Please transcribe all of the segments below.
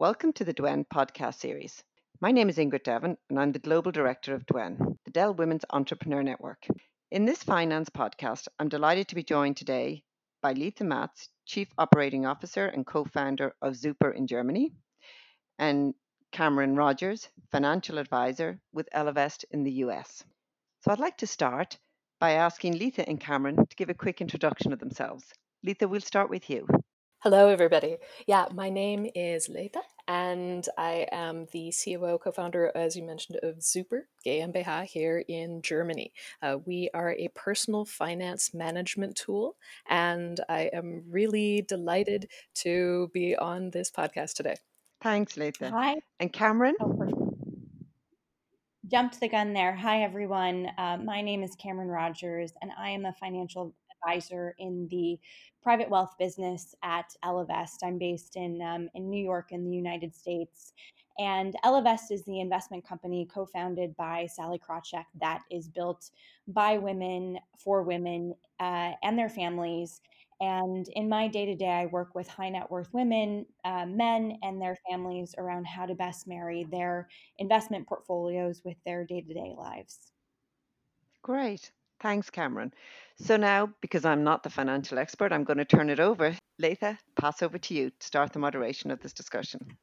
Welcome to the Dwen podcast series. My name is Ingrid Devon, and I'm the Global Director of Dwen, the Dell Women's Entrepreneur Network. In this finance podcast, I'm delighted to be joined today by Leitha Matz, Chief Operating Officer and co founder of Zuper in Germany, and Cameron Rogers, Financial Advisor with Ellevest in the US. So I'd like to start by asking Leitha and Cameron to give a quick introduction of themselves. Leitha, we'll start with you. Hello, everybody. Yeah, my name is Leitha, and I am the COO, co founder, as you mentioned, of Zuper GmbH here in Germany. Uh, we are a personal finance management tool, and I am really delighted to be on this podcast today. Thanks, Leitha. Hi. And Cameron? Oh, Jumped the gun there. Hi, everyone. Uh, my name is Cameron Rogers, and I am a financial advisor in the private wealth business at Ellevest. I'm based in um, in New York in the United States. And Ellevest is the investment company co founded by Sally Krawcheck that is built by women for women uh, and their families. And in my day to day, I work with high net worth women, uh, men, and their families around how to best marry their investment portfolios with their day to day lives. Great. Thanks, Cameron. So now, because I'm not the financial expert, I'm going to turn it over. Leitha, pass over to you to start the moderation of this discussion.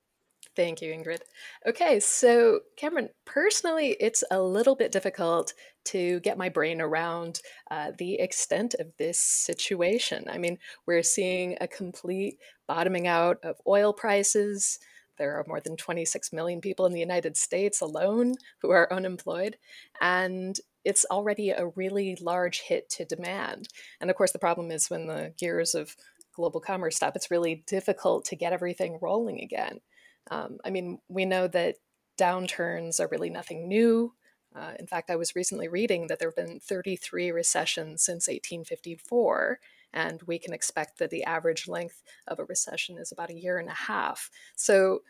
Thank you, Ingrid. Okay, so Cameron, personally, it's a little bit difficult to get my brain around uh, the extent of this situation. I mean, we're seeing a complete bottoming out of oil prices. There are more than 26 million people in the United States alone who are unemployed. And it's already a really large hit to demand. And of course, the problem is when the gears of global commerce stop, it's really difficult to get everything rolling again. Um, I mean, we know that downturns are really nothing new. Uh, in fact, I was recently reading that there have been 33 recessions since 1854, and we can expect that the average length of a recession is about a year and a half. So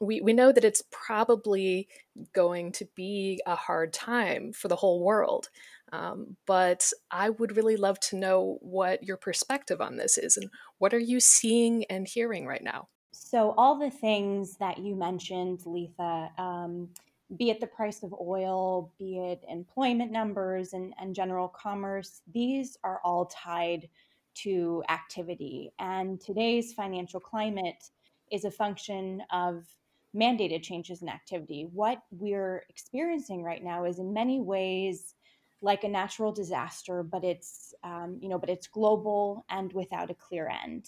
we, we know that it's probably going to be a hard time for the whole world. Um, but I would really love to know what your perspective on this is and what are you seeing and hearing right now? So, all the things that you mentioned, Leitha, um, be it the price of oil, be it employment numbers and, and general commerce, these are all tied to activity. And today's financial climate is a function of mandated changes in activity. What we're experiencing right now is in many ways like a natural disaster, but it's um, you know, but it's global and without a clear end.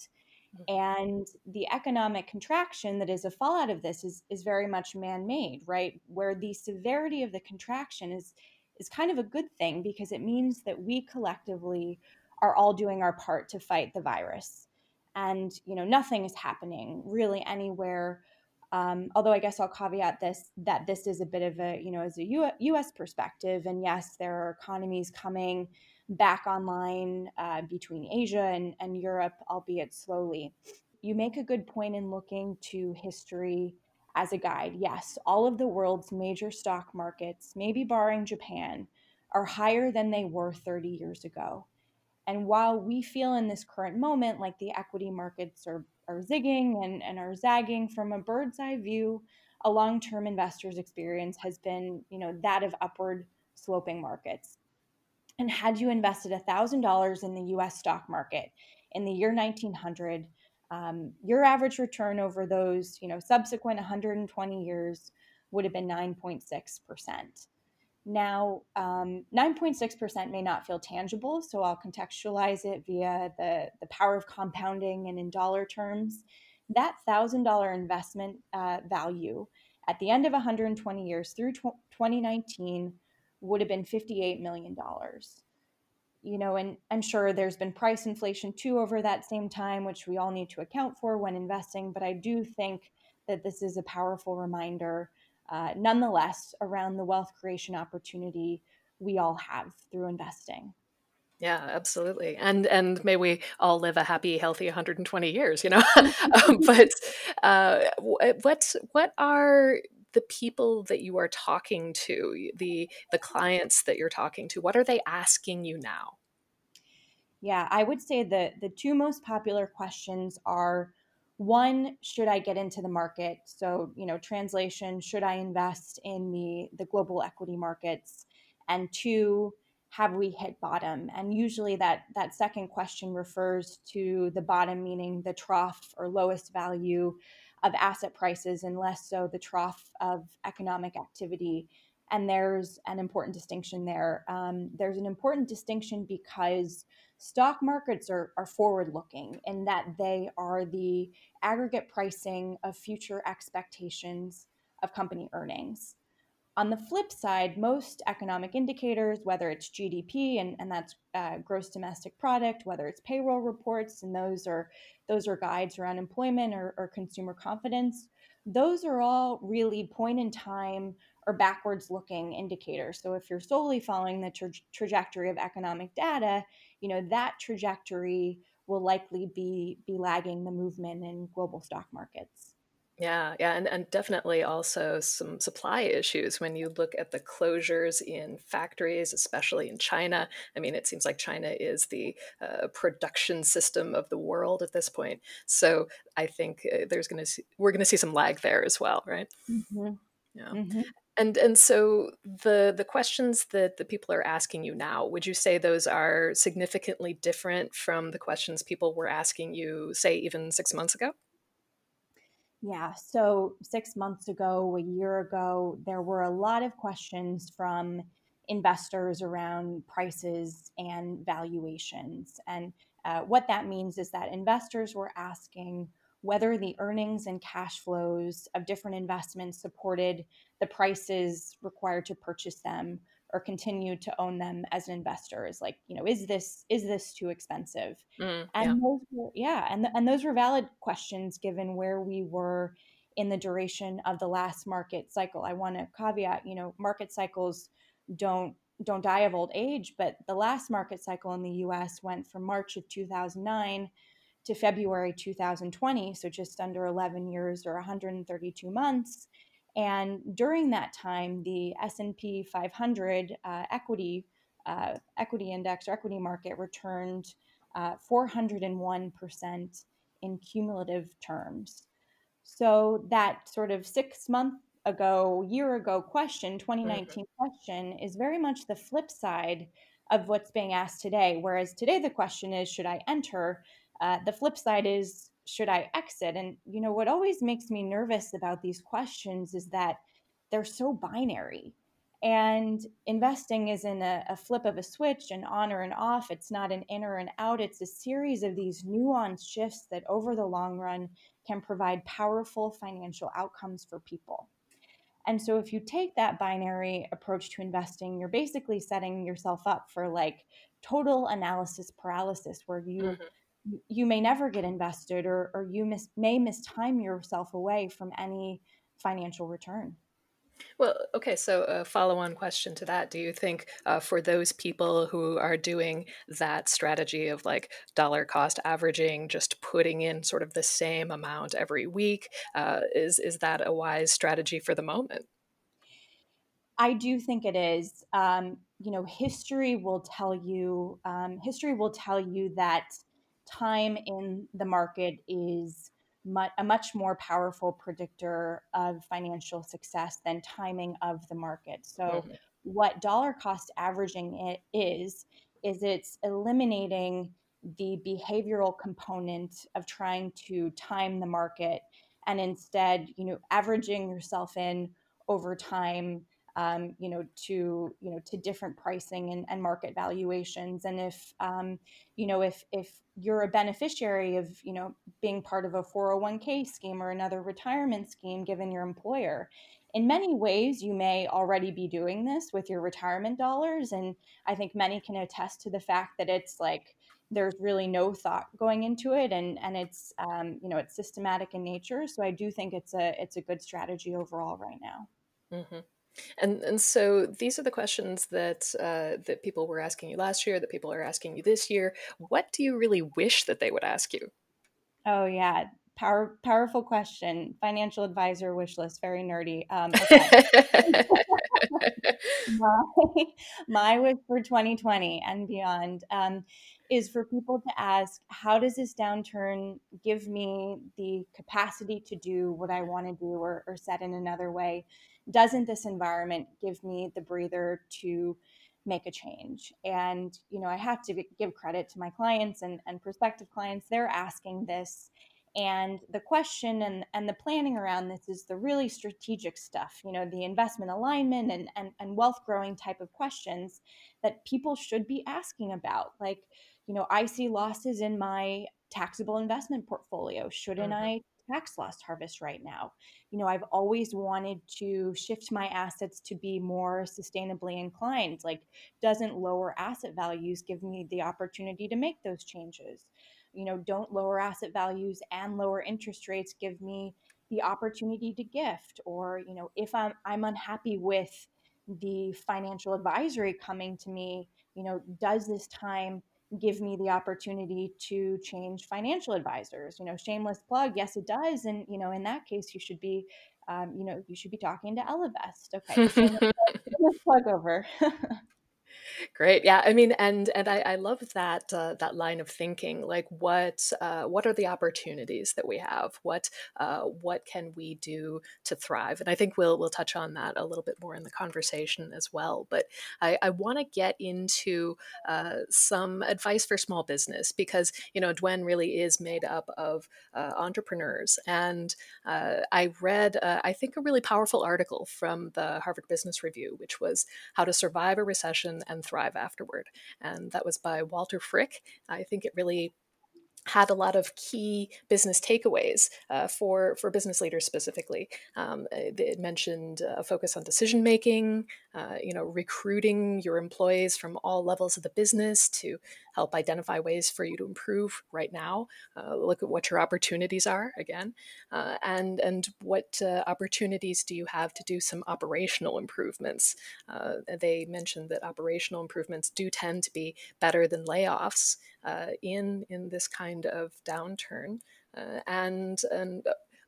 Mm-hmm. And the economic contraction that is a fallout of this is is very much man-made, right? Where the severity of the contraction is is kind of a good thing because it means that we collectively are all doing our part to fight the virus. And you know, nothing is happening really anywhere um, although I guess I'll caveat this that this is a bit of a, you know, as a U- U.S. perspective, and yes, there are economies coming back online uh, between Asia and, and Europe, albeit slowly. You make a good point in looking to history as a guide. Yes, all of the world's major stock markets, maybe barring Japan, are higher than they were 30 years ago. And while we feel in this current moment like the equity markets are, are zigging and, and are zagging from a bird's eye view, a long-term investor's experience has been, you know, that of upward sloping markets. And had you invested $1,000 in the US stock market in the year 1900, um, your average return over those, you know, subsequent 120 years would have been 9.6 percent. Now, um, 9.6% may not feel tangible, so I'll contextualize it via the, the power of compounding and in dollar terms. That $1,000 investment uh, value at the end of 120 years through 2019 would have been $58 million. You know, and I'm sure there's been price inflation too over that same time, which we all need to account for when investing. But I do think that this is a powerful reminder uh, nonetheless around the wealth creation opportunity we all have through investing. Yeah, absolutely. And and may we all live a happy, healthy 120 years, you know. um, but uh, what what are the people that you are talking to, the the clients that you're talking to, what are they asking you now? Yeah, I would say the the two most popular questions are one should i get into the market? So you know translation should i invest in the the global equity markets? And two have we hit bottom? And usually that that second question refers to the bottom meaning the trough or lowest value of asset prices and less so the trough of economic activity and there's an important distinction there. Um, there's an important distinction because stock markets are, are forward looking in that they are the aggregate pricing of future expectations of company earnings. On the flip side, most economic indicators, whether it's GDP and, and that's uh, gross domestic product, whether it's payroll reports, and those are those are guides around employment or, or consumer confidence, those are all really point in time or backwards looking indicators. So if you're solely following the tra- trajectory of economic data, you know that trajectory will likely be be lagging the movement in global stock markets. Yeah, yeah, and, and definitely also some supply issues when you look at the closures in factories, especially in China. I mean, it seems like China is the uh, production system of the world at this point. So I think uh, there's going to we're going to see some lag there as well, right? Mm-hmm. Yeah. Mm-hmm. And and so the the questions that the people are asking you now, would you say those are significantly different from the questions people were asking you, say, even six months ago? Yeah. So six months ago, a year ago, there were a lot of questions from investors around prices and valuations. And uh, what that means is that investors were asking whether the earnings and cash flows of different investments supported the prices required to purchase them or continue to own them as an investor is like you know is this is this too expensive? Mm, and yeah. those were, yeah and and those were valid questions given where we were in the duration of the last market cycle. I want to caveat you know market cycles don't don't die of old age but the last market cycle in the US went from March of 2009 to February 2020 so just under 11 years or 132 months and during that time, the S&P 500 uh, equity uh, equity index or equity market returned uh, 401% in cumulative terms. So that sort of six month ago, year ago question, 2019 mm-hmm. question, is very much the flip side of what's being asked today. Whereas today the question is, should I enter? Uh, the flip side is, should I exit? And, you know, what always makes me nervous about these questions is that they're so binary. And investing isn't a, a flip of a switch, an on or an off. It's not an in or an out. It's a series of these nuanced shifts that over the long run can provide powerful financial outcomes for people. And so, if you take that binary approach to investing, you're basically setting yourself up for like total analysis paralysis, where you mm-hmm you may never get invested or, or you mis- may mistime yourself away from any financial return. Well, okay, so a follow on question to that. Do you think uh, for those people who are doing that strategy of like dollar cost averaging, just putting in sort of the same amount every week, uh, is, is that a wise strategy for the moment? I do think it is. Um, you know, history will tell you, um, history will tell you that time in the market is a much more powerful predictor of financial success than timing of the market. So, mm-hmm. what dollar cost averaging it is is it's eliminating the behavioral component of trying to time the market and instead, you know, averaging yourself in over time um, you know, to you know to different pricing and, and market valuations. And if um, you know if if you're a beneficiary of you know being part of a 401k scheme or another retirement scheme given your employer, in many ways you may already be doing this with your retirement dollars. And I think many can attest to the fact that it's like there's really no thought going into it and and it's um, you know it's systematic in nature so i do think it's a it's a good strategy overall right now mm-hmm. And and so these are the questions that uh, that people were asking you last year, that people are asking you this year. What do you really wish that they would ask you? Oh yeah, power powerful question. Financial advisor wish list, very nerdy. Um, my, my wish for 2020 and beyond. Um, is for people to ask how does this downturn give me the capacity to do what I want to do, or, or said in another way, doesn't this environment give me the breather to make a change? And, you know, I have to give credit to my clients and, and prospective clients. They're asking this and the question and, and the planning around this is the really strategic stuff, you know, the investment alignment and, and, and wealth growing type of questions that people should be asking about. Like, you know, I see losses in my taxable investment portfolio. Shouldn't mm-hmm. I tax loss harvest right now? You know, I've always wanted to shift my assets to be more sustainably inclined. Like, doesn't lower asset values give me the opportunity to make those changes? you know don't lower asset values and lower interest rates give me the opportunity to gift or you know if i'm i'm unhappy with the financial advisory coming to me you know does this time give me the opportunity to change financial advisors you know shameless plug yes it does and you know in that case you should be um, you know you should be talking to Ellevest okay shameless plug, shameless plug over Great. Yeah. I mean, and and I, I love that uh, that line of thinking. Like, what uh, what are the opportunities that we have? What uh, what can we do to thrive? And I think we'll we'll touch on that a little bit more in the conversation as well. But I, I want to get into uh, some advice for small business because you know Dwen really is made up of uh, entrepreneurs, and uh, I read I think a really powerful article from the Harvard Business Review, which was how to survive a recession and thrive afterward. And that was by Walter Frick. I think it really had a lot of key business takeaways uh, for for business leaders specifically. Um, it mentioned a focus on decision making, uh, you know, recruiting your employees from all levels of the business to help identify ways for you to improve right now. Uh, look at what your opportunities are again, uh, and and what uh, opportunities do you have to do some operational improvements. Uh, they mentioned that operational improvements do tend to be better than layoffs uh, in in this kind of downturn, uh, and and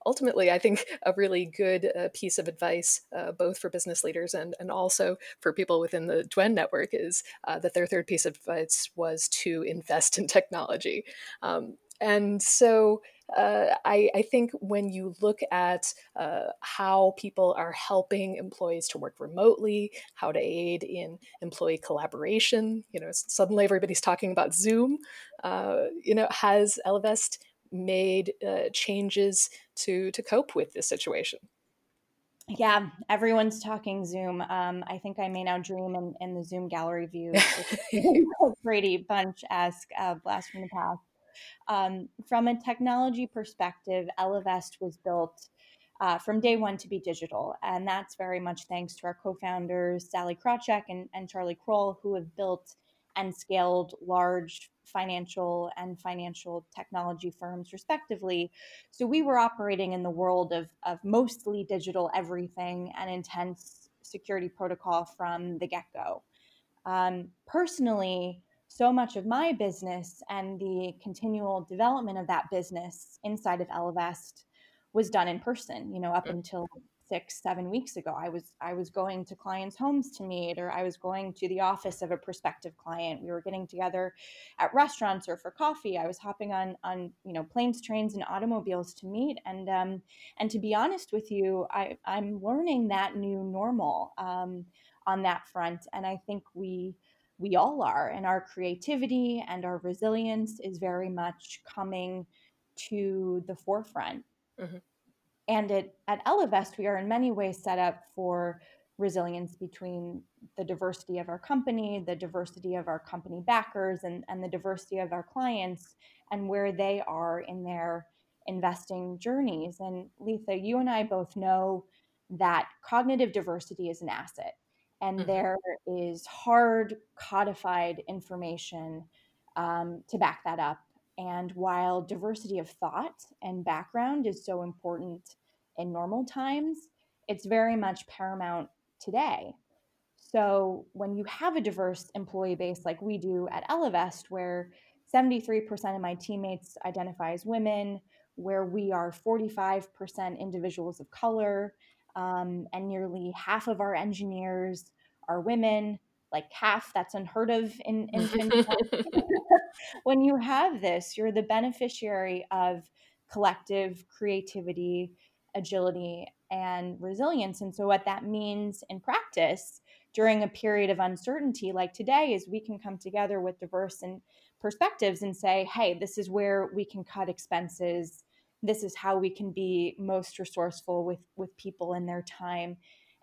ultimately, I think a really good uh, piece of advice, uh, both for business leaders and, and also for people within the Dwen network, is uh, that their third piece of advice was to invest in technology. Um, and so uh, I, I, think when you look at uh, how people are helping employees to work remotely, how to aid in employee collaboration, you know, suddenly everybody's talking about Zoom. Uh, you know, has Ellevest made uh, changes to to cope with this situation? Yeah, everyone's talking Zoom. Um, I think I may now dream in, in the Zoom gallery view. Brady Bunch esque uh, blast from the past. Um, from a technology perspective, Ellevest was built uh, from day one to be digital. And that's very much thanks to our co founders, Sally Krawcheck and, and Charlie Kroll, who have built and scaled large financial and financial technology firms, respectively. So we were operating in the world of, of mostly digital everything and intense security protocol from the get go. Um, personally, so much of my business and the continual development of that business inside of Ellevest was done in person, you know, up until six seven weeks ago. I was i was going to clients homes to meet or i was going to the office of a prospective client. We were getting together at restaurants or for coffee. I was hopping on on you know planes trains and automobiles to meet. And um and to be honest with you i i'm learning that new normal um on that front. And i think we we all are and our creativity and our resilience is very much coming to the forefront mm-hmm. And at, at Ellevest, we are in many ways set up for resilience between the diversity of our company, the diversity of our company backers, and, and the diversity of our clients, and where they are in their investing journeys. And Leitha, you and I both know that cognitive diversity is an asset, and mm-hmm. there is hard codified information um, to back that up. And while diversity of thought and background is so important in normal times, it's very much paramount today. So when you have a diverse employee base like we do at Ellevest, where 73% of my teammates identify as women, where we are 45% individuals of color, um, and nearly half of our engineers are women, like half that's unheard of in, in when you have this you're the beneficiary of collective creativity agility and resilience and so what that means in practice during a period of uncertainty like today is we can come together with diverse and perspectives and say hey this is where we can cut expenses this is how we can be most resourceful with with people in their time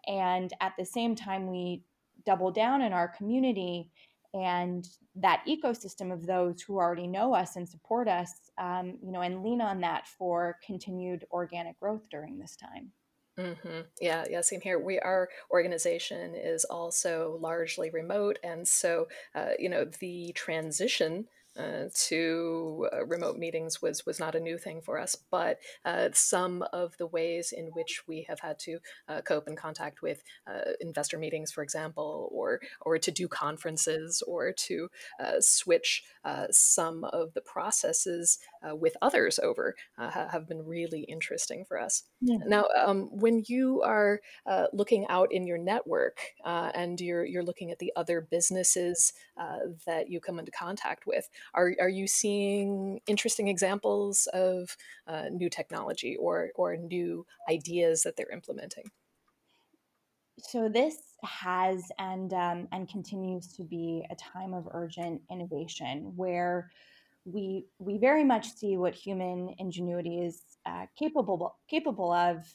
and at the same time we double down in our community and that ecosystem of those who already know us and support us um, you know and lean on that for continued organic growth during this time Mm-hmm. Yeah, yeah, same here. We our organization is also largely remote, and so uh, you know the transition uh, to uh, remote meetings was was not a new thing for us, but uh, some of the ways in which we have had to uh, cope and contact with uh, investor meetings, for example, or or to do conferences, or to uh, switch some of the processes with others over, have been really interesting for us. Yeah. Now, um, when you are looking out in your network and you're you're looking at the other businesses that you come into contact with are, are you seeing interesting examples of uh, new technology or, or new ideas that they're implementing? So this has and um, and continues to be a time of urgent innovation where we we very much see what human ingenuity is uh, capable capable of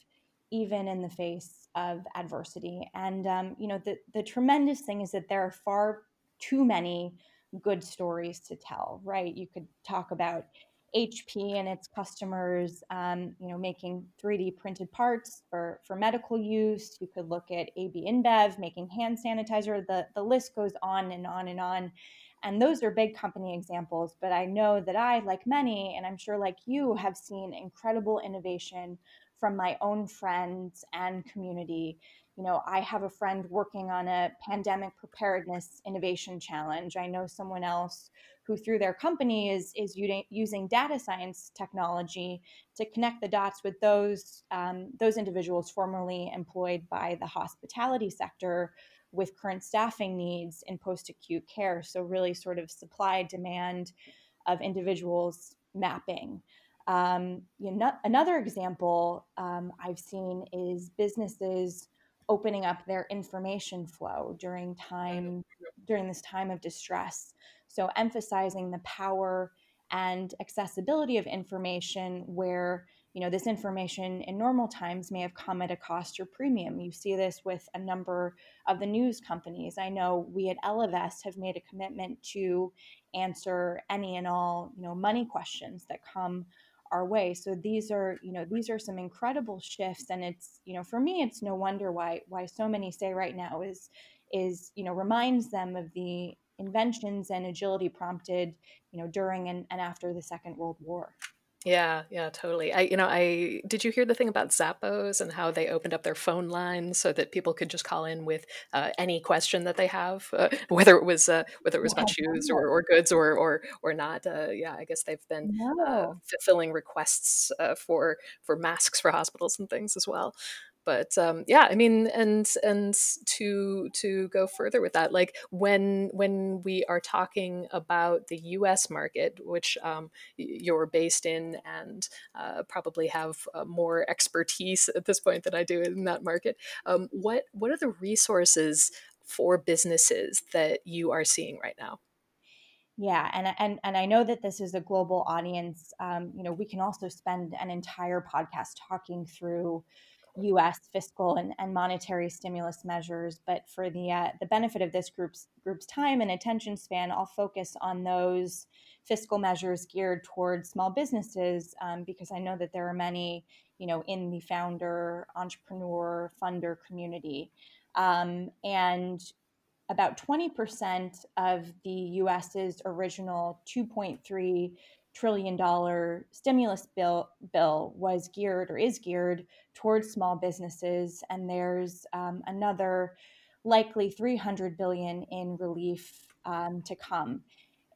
even in the face of adversity and um, you know the the tremendous thing is that there are far too many good stories to tell, right? You could talk about HP and its customers, um, you know, making 3D printed parts for, for medical use. You could look at AB InBev making hand sanitizer. The, the list goes on and on and on. And those are big company examples. But I know that I, like many, and I'm sure like you, have seen incredible innovation from my own friends and community you know, I have a friend working on a pandemic preparedness innovation challenge. I know someone else who through their company is is using data science technology to connect the dots with those um, those individuals formerly employed by the hospitality sector with current staffing needs in post acute care. So really, sort of supply demand of individuals mapping. Um, you know, another example um, I've seen is businesses opening up their information flow during time during this time of distress. So emphasizing the power and accessibility of information where you know this information in normal times may have come at a cost or premium. You see this with a number of the news companies. I know we at ellevest have made a commitment to answer any and all you know money questions that come our way. So these are you know these are some incredible shifts and it's you know for me it's no wonder why why so many say right now is is you know reminds them of the inventions and agility prompted you know during and, and after the second world war yeah, yeah, totally. I, you know, I did you hear the thing about Zappos and how they opened up their phone line so that people could just call in with uh, any question that they have, uh, whether it was uh, whether it was about shoes or, or goods or or or not. Uh, yeah, I guess they've been uh, no. fulfilling requests uh, for for masks for hospitals and things as well but um, yeah i mean and and to to go further with that like when when we are talking about the us market which um, you're based in and uh, probably have uh, more expertise at this point than i do in that market um, what what are the resources for businesses that you are seeing right now yeah, and and and I know that this is a global audience. Um, you know, we can also spend an entire podcast talking through U.S. fiscal and, and monetary stimulus measures. But for the uh, the benefit of this group's group's time and attention span, I'll focus on those fiscal measures geared towards small businesses um, because I know that there are many, you know, in the founder, entrepreneur, funder community, um, and about 20% of the US's original 2.3 trillion dollar stimulus bill bill was geared or is geared towards small businesses and there's um, another likely 300 billion in relief um, to come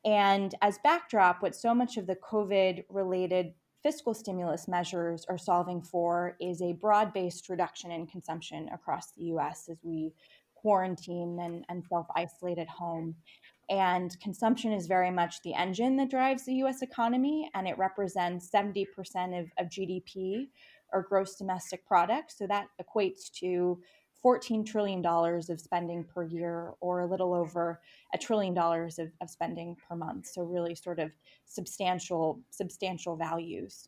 and as backdrop what so much of the covid related fiscal stimulus measures are solving for is a broad-based reduction in consumption across the us as we quarantine and, and self isolate at home. And consumption is very much the engine that drives the US economy, and it represents 70% of, of GDP or gross domestic product. So that equates to $14 trillion of spending per year, or a little over a trillion dollars of, of spending per month. So really sort of substantial, substantial values.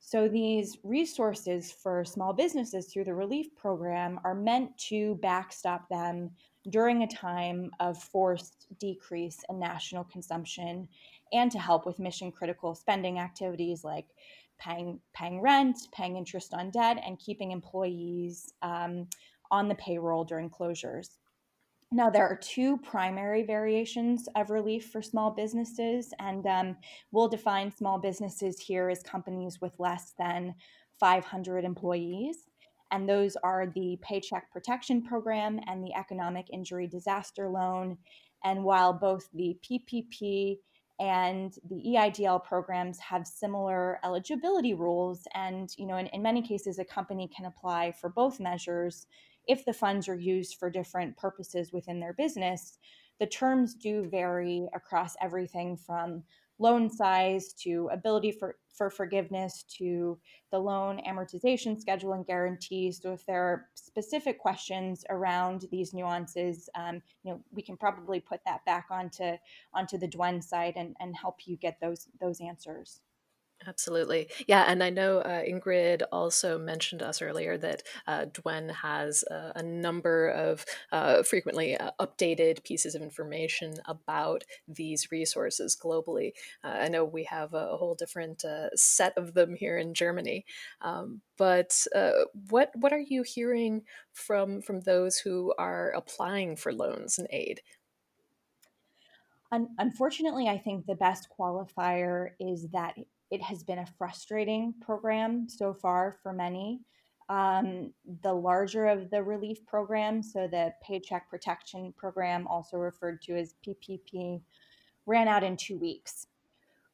So these resources for small businesses through the relief program are meant to backstop them during a time of forced decrease in national consumption and to help with mission critical spending activities like paying paying rent, paying interest on debt, and keeping employees um, on the payroll during closures. Now, there are two primary variations of relief for small businesses, and um, we'll define small businesses here as companies with less than 500 employees. And those are the Paycheck Protection Program and the Economic Injury Disaster Loan. And while both the PPP and the EIDL programs have similar eligibility rules, and you know, in, in many cases, a company can apply for both measures if the funds are used for different purposes within their business, the terms do vary across everything from loan size to ability for, for forgiveness to the loan amortization schedule and guarantees. So if there are specific questions around these nuances, um, you know, we can probably put that back onto onto the Dwen site and, and help you get those those answers. Absolutely. Yeah. And I know uh, Ingrid also mentioned us earlier that uh, Dwen has uh, a number of uh, frequently uh, updated pieces of information about these resources globally. Uh, I know we have a, whole different set of them here in Germany. Um, but what, what are you hearing from, from those who are applying for loans and aid? unfortunately, I think the best qualifier is that it has been a frustrating program so far for many. Um, the larger of the relief programs, so the Paycheck Protection Program, also referred to as PPP, ran out in two weeks,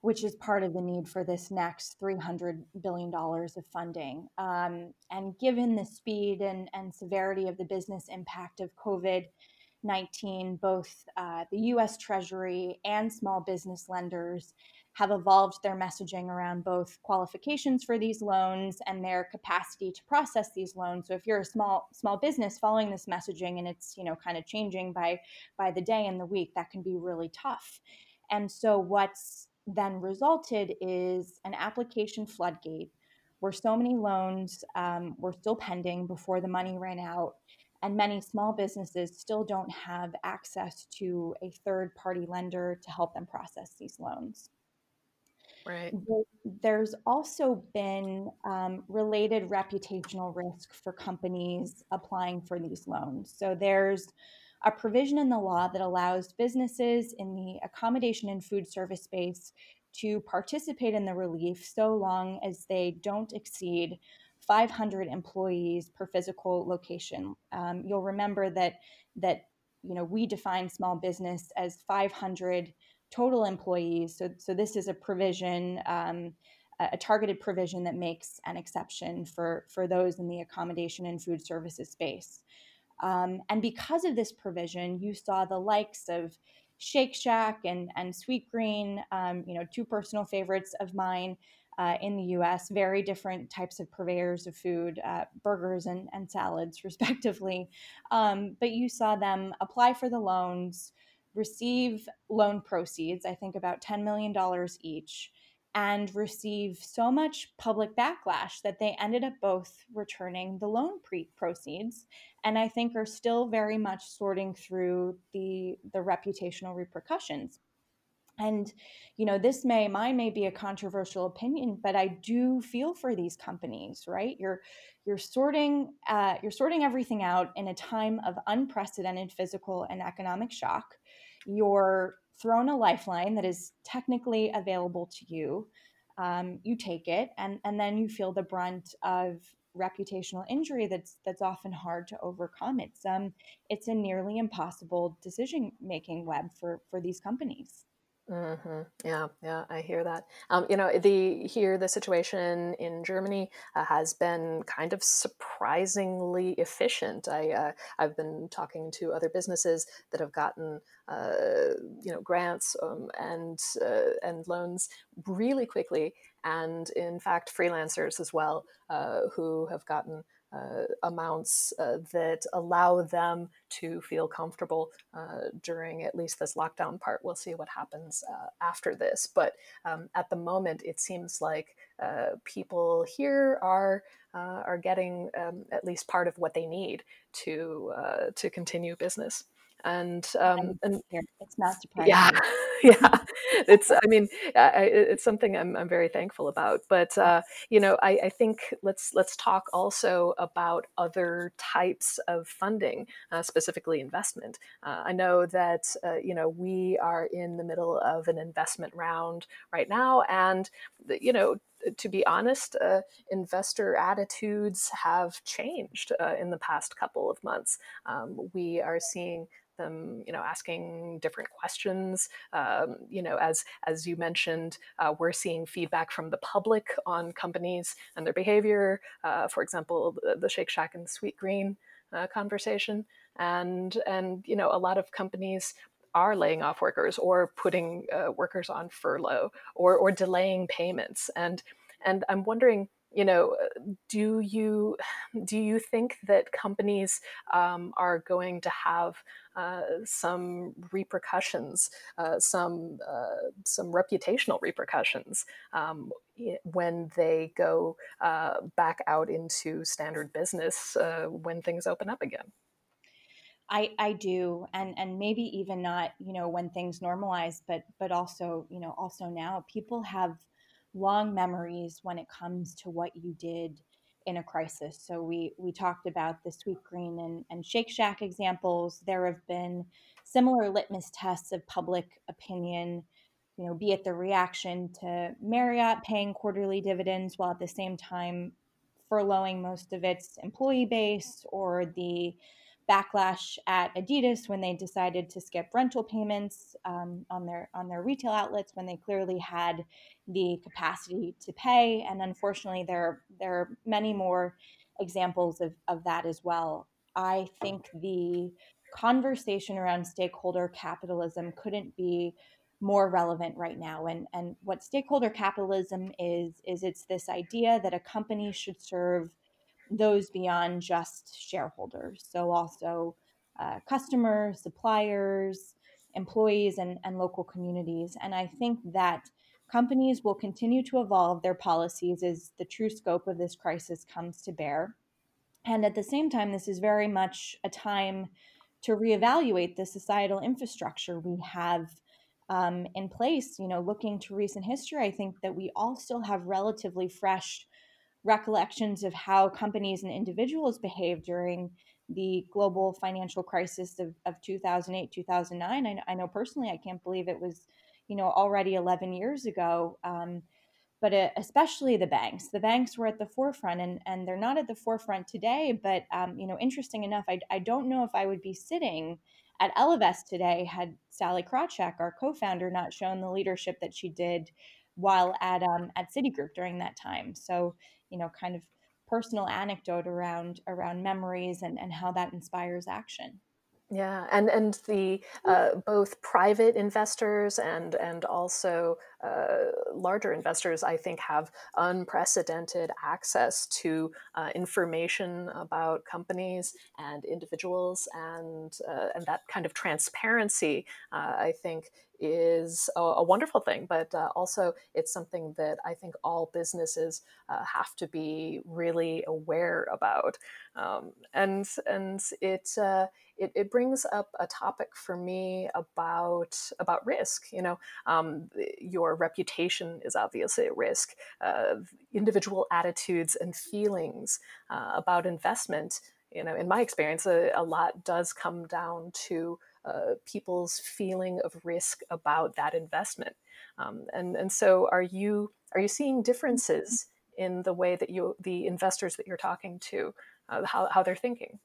which is part of the need for this next $300 billion of funding. Um, and given the speed and, and severity of the business impact of COVID 19, both uh, the US Treasury and small business lenders have evolved their messaging around both qualifications for these loans and their capacity to process these loans. So if you're a small small business following this messaging and it's, you know, kind of changing by by the day and the week, that can be really tough. And so what's then resulted is an application floodgate where so many loans um, were still pending before the money ran out and many small businesses still don't have access to a third party lender to help them process these loans. Right. There's also been um, related reputational risk for companies applying for these loans. So there's a provision in the law that allows businesses in the accommodation and food service space to participate in the relief so long as they don't exceed 500 employees per physical location. Um, you'll remember that that you know we define small business as 500 total employees. So, so this is a provision, um, a targeted provision that makes an exception for, for those in the accommodation and food services space. Um, and because of this provision, you saw the likes of Shake Shack and, and Sweetgreen, um, you know, two personal favorites of mine uh, in the US, very different types of purveyors of food, uh, burgers and, and salads, respectively. Um, but you saw them apply for the loans, receive loan proceeds, I think about $10 million each, and receive so much public backlash that they ended up both returning the loan pre- proceeds and I think are still very much sorting through the, the reputational repercussions. And, you know, this may, mine may be a controversial opinion, but I do feel for these companies, right? You're, you're sorting, uh, you're sorting everything out in a time of unprecedented physical and economic shock you're thrown a lifeline that is technically available to you. Um, you take it, and and then you feel the brunt of reputational injury that's that's often hard to overcome. It's um it's a nearly impossible decision making web for for these companies. Mm-hmm. Yeah, yeah, I hear that. Um, you know, the here the situation in Germany uh, has been kind of surprisingly efficient. I uh, I've been talking to other businesses that have gotten uh, you know grants um, and uh, and loans really quickly, and in fact freelancers as well uh, who have gotten uh, amounts uh, that allow them to feel comfortable uh, during at least this lockdown part. We'll see what happens uh, after this. But um, at the moment, it seems like uh, people here are. Uh, are getting um, at least part of what they need to to continue business and um, and it's not surprising. Yeah, yeah. It's I mean, I, it's something I'm I'm very thankful about. But uh, you know, I, I think let's let's talk also about other types of funding, uh, specifically investment. Uh, I know that uh, you know we are in the middle of an investment round right now, and you know to be honest, uh, investor attitudes have changed uh, in the past couple of months. Um, we are seeing them, you know, asking different questions. Um, you know, as as you mentioned, uh, we're seeing feedback from the public on companies and their behavior. Uh, for example, the, the, Shake Shack and Sweetgreen uh, conversation, and and you know, a lot of companies are laying off workers or putting uh, workers on furlough or or delaying payments. And and I'm wondering you know do you do you think that companies um, are going to have uh, some repercussions uh, some uh, some reputational repercussions um, when they go uh, back out into standard business uh, when things open up again I, I do and and maybe even not you know when things normalize but but also you know also now people have long memories when it comes to what you did in a crisis. So we we talked about the Sweetgreen and, and Shake Shack examples. There have been similar litmus tests of public opinion, you know, be it the reaction to Marriott paying quarterly dividends while at the same time furloughing most of its employee base or the backlash at Adidas when they decided to skip rental payments um, on their on their retail outlets when they clearly had the capacity to pay. And unfortunately, there there are many more examples of, of that as well. I think the conversation around stakeholder capitalism couldn't be more relevant right now and and what stakeholder capitalism is is it's this idea that a company should serve those beyond just shareholders. So, also uh, customers, suppliers, employees, and, and local communities. And I think that companies will continue to evolve their policies as the true scope of this crisis comes to bear. And at the same time, this is very much a time to reevaluate the societal infrastructure we have um, in place. You know, looking to recent history, I think that we all still have relatively fresh recollections of how companies and individuals behaved during the global financial crisis of, of 2008 2009 I, I know personally i can't believe it was you know already 11 years ago um, but uh, especially the banks the banks were at the forefront and, and they're not at the forefront today but um, you know interesting enough I, I don't know if i would be sitting at Ellevest today had sally Krawcheck, our co-founder, not shown the leadership that she did while at um, at Citigroup during that time. So you know kind of personal anecdote around around memories and and how that inspires action. Yeah, and and the uh, both private investors and and also uh, larger investors, I think, have unprecedented access to uh, information about companies and individuals, and uh, and that kind of transparency, uh, I think, is a, a, wonderful thing, but uh, also it's something that I think all businesses uh, have to be really aware about. Um, and and it, uh, it, it brings up a topic for me about about risk. You know, um, your reputation is obviously at risk. individual attitudes and feelings uh, about investment. You know, in my experience, a, a lot does come down to uh, people's feeling of risk about that investment. Um, and and so, are you are you seeing differences in the way that you the investors that you're talking to, uh, how how they're thinking?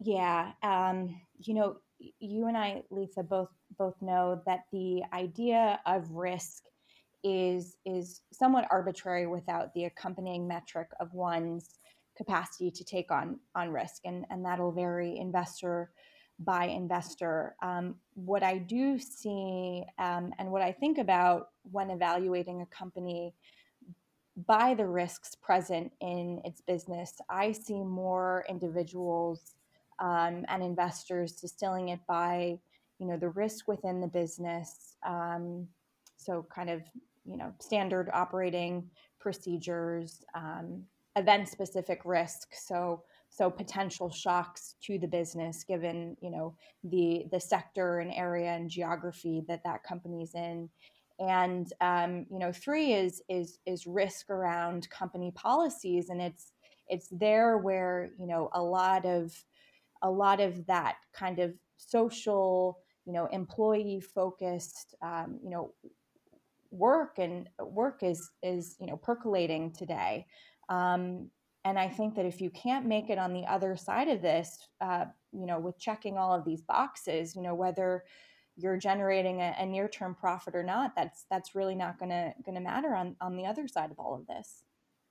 Yeah, um, you know, you and I, Lisa, both both know that the idea of risk is is somewhat arbitrary without the accompanying metric of one's capacity to take on on risk, and and that'll vary investor by investor. Um, what I do see um, and what I think about when evaluating a company by the risks present in its business, I see more individuals um, and investors distilling it by, you know, the risk within the business. Um, so kind of, you know, standard operating procedures, um, event specific risk. So so potential shocks to the business given you know the the sector and area and geography that that company's in and um, you know three is is is risk around company policies and it's it's there where you know a lot of a lot of that kind of social you know employee focused um, you know work and work is is you know percolating today um, and i think that if you can't make it on the other side of this uh, you know with checking all of these boxes you know whether you're generating a, a near term profit or not that's that's really not going to going to matter on on the other side of all of this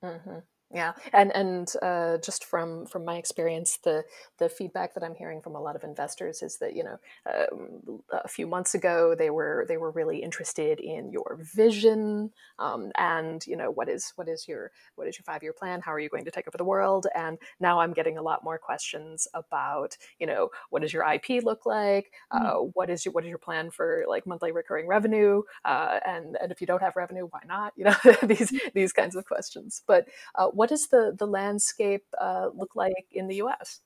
mm-hmm. Yeah, and and uh, just from from my experience, the the feedback that I'm hearing from a lot of investors is that you know um, a few months ago they were they were really interested in your vision um, and you know what is what is your what is your five year plan? How are you going to take over the world? And now I'm getting a lot more questions about you know what does your IP look like? Mm-hmm. Uh, what is your what is your plan for like monthly recurring revenue? Uh, and and if you don't have revenue, why not? You know these these kinds of questions. But uh, what does the, the landscape uh, look like in the US?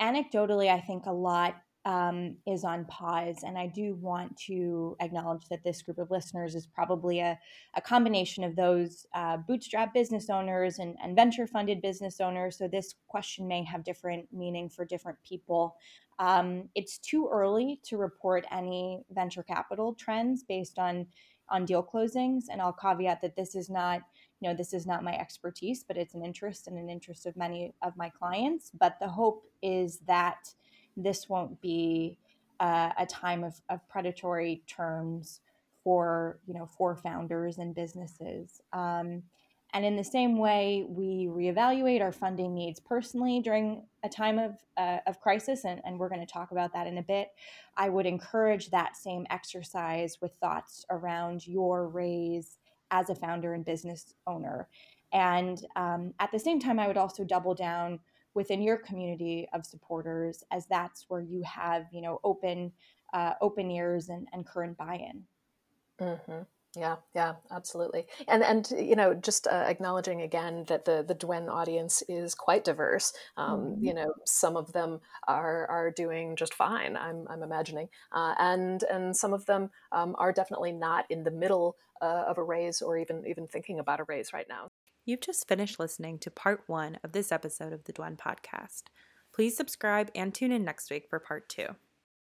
Anecdotally, I think a lot um, is on pause. And I do want to acknowledge that this group of listeners is probably a, a combination of those uh, bootstrap business owners and, and venture funded business owners. So this question may have different meaning for different people. Um, it's too early to report any venture capital trends based on on deal closings. And I'll caveat that this is not you know this is not my expertise but it's an interest and an interest of many of my clients. But the hope is that this won't be uh, a time of, of predatory terms for you know for founders and businesses. Um, and in the same way we reevaluate our funding needs personally during a time of, uh, of crisis and, and we're going to talk about that in a bit. I would encourage that same exercise with thoughts around your raise as a founder and business owner. And um, at the same time, I would also double down within your community of supporters, as that's where you have, you know, open, uh, open ears and, and current buy-in. Mm-hmm. Yeah, yeah, absolutely. And and you know, just uh, acknowledging again that the the DWEN audience is quite diverse. Um, mm-hmm. You know, some of them are are doing just fine. I'm I'm imagining, uh, and and some of them um, are definitely not in the middle uh, of a raise or even even thinking about a raise right now. You've just finished listening to part one of this episode of the DWEN podcast. Please subscribe and tune in next week for part two.